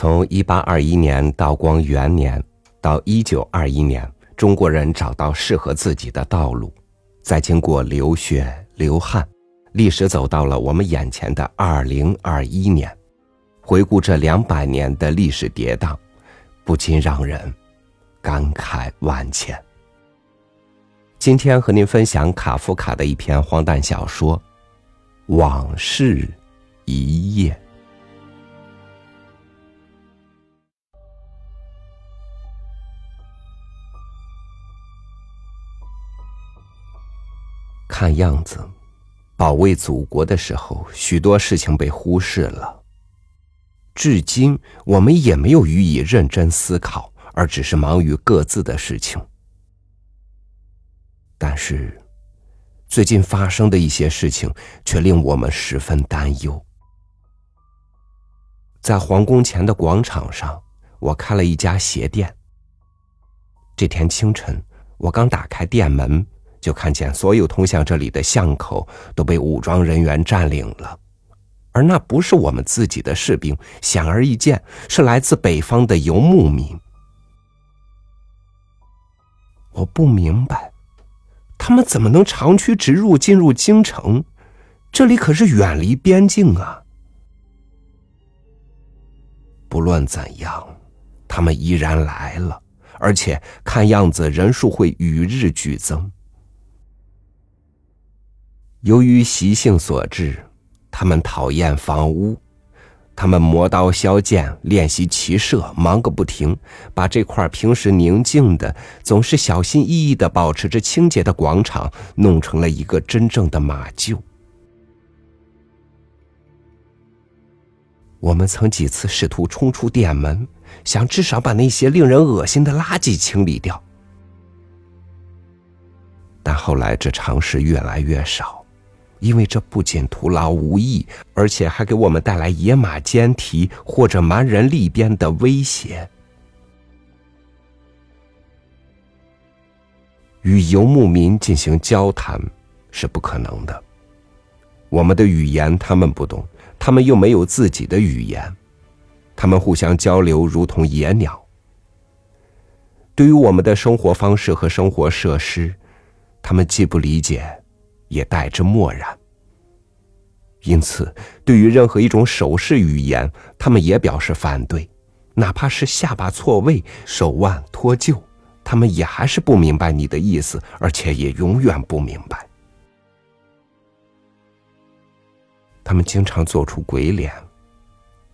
从一八二一年道光元年到一九二一年，中国人找到适合自己的道路，再经过流血流汗，历史走到了我们眼前的二零二一年。回顾这两百年的历史跌宕，不禁让人感慨万千。今天和您分享卡夫卡的一篇荒诞小说《往事一夜》。看样子，保卫祖国的时候，许多事情被忽视了。至今，我们也没有予以认真思考，而只是忙于各自的事情。但是，最近发生的一些事情却令我们十分担忧。在皇宫前的广场上，我开了一家鞋店。这天清晨，我刚打开店门。就看见所有通向这里的巷口都被武装人员占领了，而那不是我们自己的士兵，显而易见是来自北方的游牧民。我不明白，他们怎么能长驱直入进入京城？这里可是远离边境啊！不论怎样，他们依然来了，而且看样子人数会与日俱增。由于习性所致，他们讨厌房屋，他们磨刀削剑，练习骑射，忙个不停，把这块平时宁静的、总是小心翼翼的保持着清洁的广场，弄成了一个真正的马厩。我们曾几次试图冲出店门，想至少把那些令人恶心的垃圾清理掉，但后来这尝试越来越少。因为这不仅徒劳无益，而且还给我们带来野马奸啼或者蛮人利鞭的威胁。与游牧民进行交谈是不可能的，我们的语言他们不懂，他们又没有自己的语言，他们互相交流如同野鸟。对于我们的生活方式和生活设施，他们既不理解。也带着漠然，因此，对于任何一种手势语言，他们也表示反对，哪怕是下巴错位、手腕脱臼，他们也还是不明白你的意思，而且也永远不明白。他们经常做出鬼脸，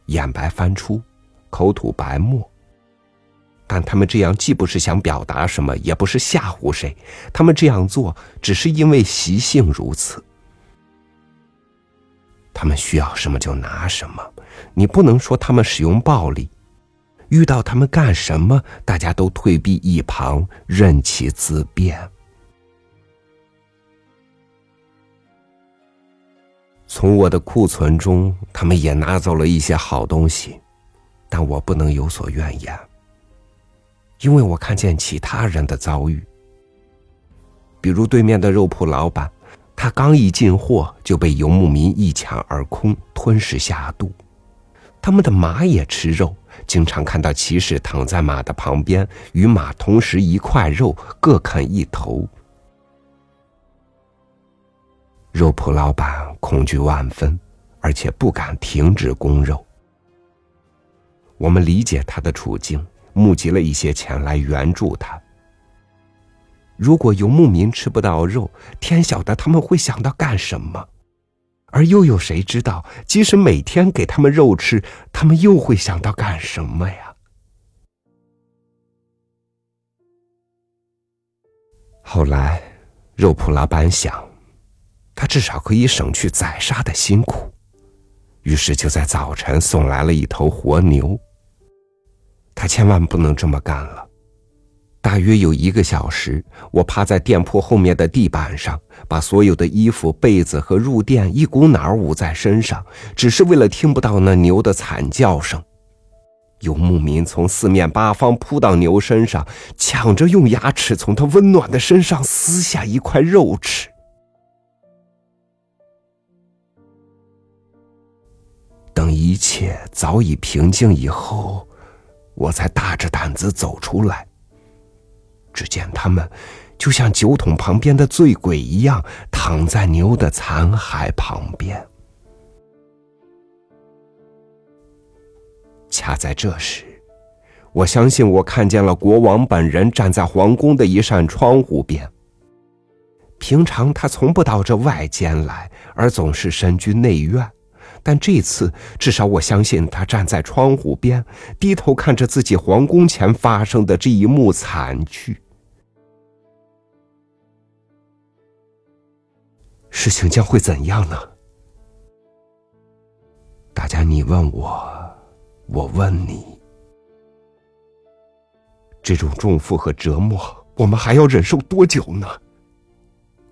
眼白翻出，口吐白沫。但他们这样既不是想表达什么，也不是吓唬谁，他们这样做只是因为习性如此。他们需要什么就拿什么，你不能说他们使用暴力。遇到他们干什么，大家都退避一旁，任其自便。从我的库存中，他们也拿走了一些好东西，但我不能有所怨言。因为我看见其他人的遭遇，比如对面的肉铺老板，他刚一进货就被游牧民一抢而空，吞噬下肚。他们的马也吃肉，经常看到骑士躺在马的旁边，与马同食一块肉，各啃一头。肉铺老板恐惧万分，而且不敢停止供肉。我们理解他的处境。募集了一些钱来援助他。如果游牧民吃不到肉，天晓得他们会想到干什么？而又有谁知道，即使每天给他们肉吃，他们又会想到干什么呀？后来，肉铺老板想，他至少可以省去宰杀的辛苦，于是就在早晨送来了一头活牛。他千万不能这么干了。大约有一个小时，我趴在店铺后面的地板上，把所有的衣服、被子和褥垫一股脑捂在身上，只是为了听不到那牛的惨叫声。游牧民从四面八方扑到牛身上，抢着用牙齿从它温暖的身上撕下一块肉吃。等一切早已平静以后，我才大着胆子走出来。只见他们就像酒桶旁边的醉鬼一样，躺在牛的残骸旁边。恰在这时，我相信我看见了国王本人站在皇宫的一扇窗户边。平常他从不到这外间来，而总是身居内院。但这次，至少我相信他站在窗户边，低头看着自己皇宫前发生的这一幕惨剧。事情将会怎样呢？大家，你问我，我问你，这种重负和折磨，我们还要忍受多久呢？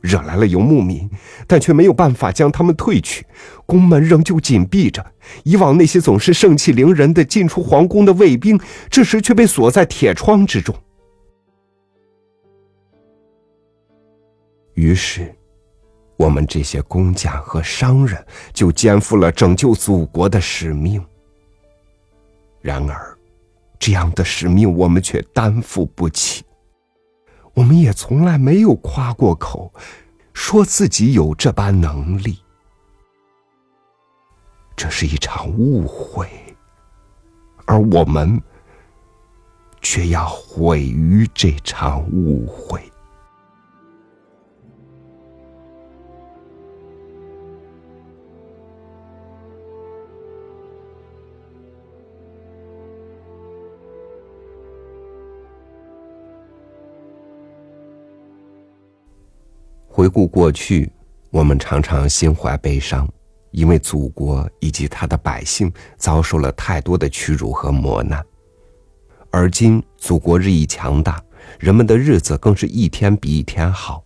惹来了游牧民，但却没有办法将他们退去。宫门仍旧紧闭着。以往那些总是盛气凌人的进出皇宫的卫兵，这时却被锁在铁窗之中。于是，我们这些工匠和商人就肩负了拯救祖国的使命。然而，这样的使命我们却担负不起。我们也从来没有夸过口，说自己有这般能力。这是一场误会，而我们却要毁于这场误会。回顾过去，我们常常心怀悲伤，因为祖国以及他的百姓遭受了太多的屈辱和磨难。而今，祖国日益强大，人们的日子更是一天比一天好。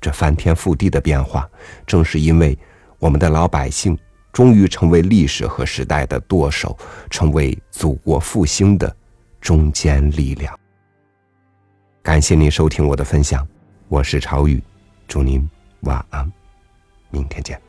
这翻天覆地的变化，正是因为我们的老百姓终于成为历史和时代的舵手，成为祖国复兴的中坚力量。感谢您收听我的分享，我是朝雨。祝您晚安，明天见。